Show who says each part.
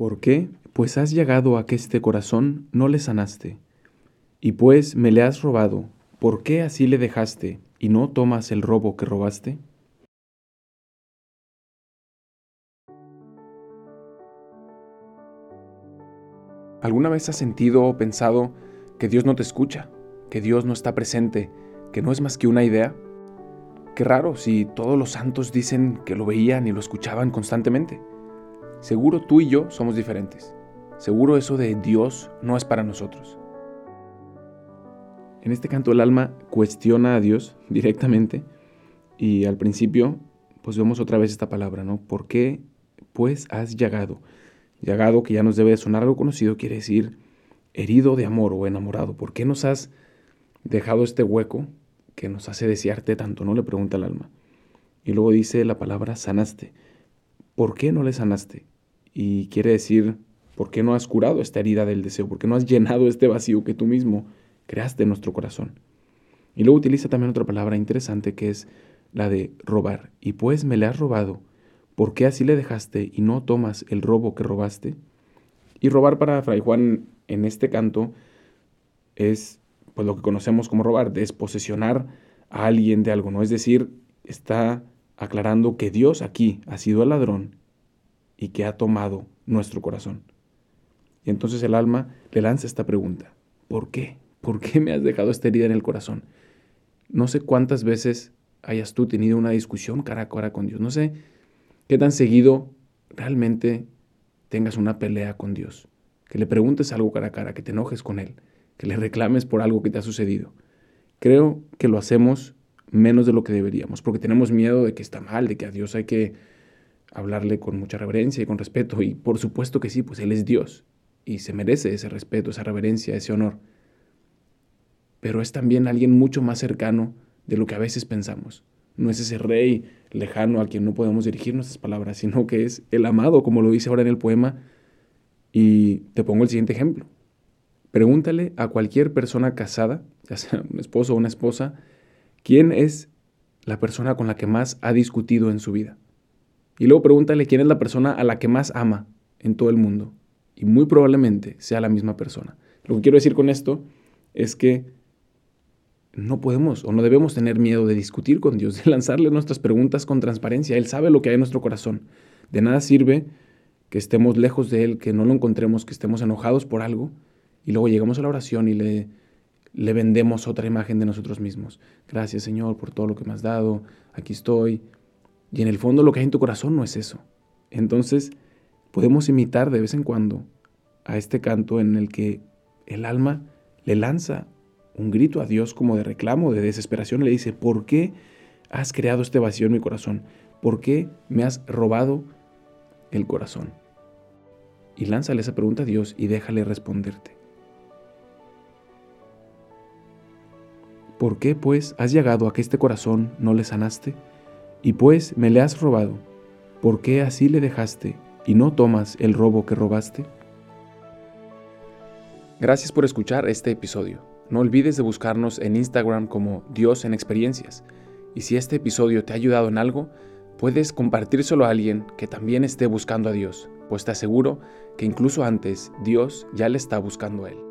Speaker 1: ¿Por qué? Pues has llegado a que este corazón no le sanaste. Y pues me le has robado, ¿por qué así le dejaste y no tomas el robo que robaste? ¿Alguna vez has sentido o pensado que Dios no te escucha, que Dios no está presente, que no es más que una idea? Qué raro si todos los santos dicen que lo veían y lo escuchaban constantemente. Seguro tú y yo somos diferentes. Seguro eso de Dios no es para nosotros. En este canto el alma cuestiona a Dios directamente y al principio pues vemos otra vez esta palabra, ¿no? ¿Por qué pues has llegado? Llagado, que ya nos debe sonar algo conocido, quiere decir herido de amor o enamorado. ¿Por qué nos has dejado este hueco que nos hace desearte tanto? No le pregunta el alma. Y luego dice la palabra sanaste. ¿Por qué no le sanaste? Y quiere decir, ¿por qué no has curado esta herida del deseo? ¿Por qué no has llenado este vacío que tú mismo creaste en nuestro corazón? Y luego utiliza también otra palabra interesante que es la de robar. Y pues me le has robado ¿Por qué así le dejaste y no tomas el robo que robaste? Y robar para Fray Juan en este canto es pues lo que conocemos como robar, desposesionar a alguien de algo, ¿no? Es decir, está aclarando que Dios aquí ha sido el ladrón y que ha tomado nuestro corazón. Y entonces el alma le lanza esta pregunta, ¿por qué? ¿Por qué me has dejado esta herida en el corazón? No sé cuántas veces hayas tú tenido una discusión cara a cara con Dios, no sé qué tan seguido realmente tengas una pelea con Dios, que le preguntes algo cara a cara, que te enojes con Él, que le reclames por algo que te ha sucedido. Creo que lo hacemos menos de lo que deberíamos, porque tenemos miedo de que está mal, de que a Dios hay que hablarle con mucha reverencia y con respeto, y por supuesto que sí, pues Él es Dios, y se merece ese respeto, esa reverencia, ese honor. Pero es también alguien mucho más cercano de lo que a veces pensamos no es ese rey lejano a quien no podemos dirigir nuestras palabras, sino que es el amado, como lo dice ahora en el poema. Y te pongo el siguiente ejemplo. Pregúntale a cualquier persona casada, ya sea un esposo o una esposa, quién es la persona con la que más ha discutido en su vida. Y luego pregúntale quién es la persona a la que más ama en todo el mundo. Y muy probablemente sea la misma persona. Lo que quiero decir con esto es que no podemos o no debemos tener miedo de discutir con Dios, de lanzarle nuestras preguntas con transparencia. Él sabe lo que hay en nuestro corazón. De nada sirve que estemos lejos de Él, que no lo encontremos, que estemos enojados por algo y luego llegamos a la oración y le, le vendemos otra imagen de nosotros mismos. Gracias Señor por todo lo que me has dado, aquí estoy. Y en el fondo lo que hay en tu corazón no es eso. Entonces podemos imitar de vez en cuando a este canto en el que el alma le lanza un grito a Dios como de reclamo, de desesperación, le dice, ¿por qué has creado este vacío en mi corazón? ¿Por qué me has robado el corazón? Y lánzale esa pregunta a Dios y déjale responderte. ¿Por qué, pues, has llegado a que este corazón no le sanaste? Y pues me le has robado. ¿Por qué así le dejaste y no tomas el robo que robaste? Gracias por escuchar este episodio. No olvides de buscarnos en Instagram como Dios en Experiencias. Y si este episodio te ha ayudado en algo, puedes compartírselo a alguien que también esté buscando a Dios, pues te aseguro que incluso antes Dios ya le está buscando a él.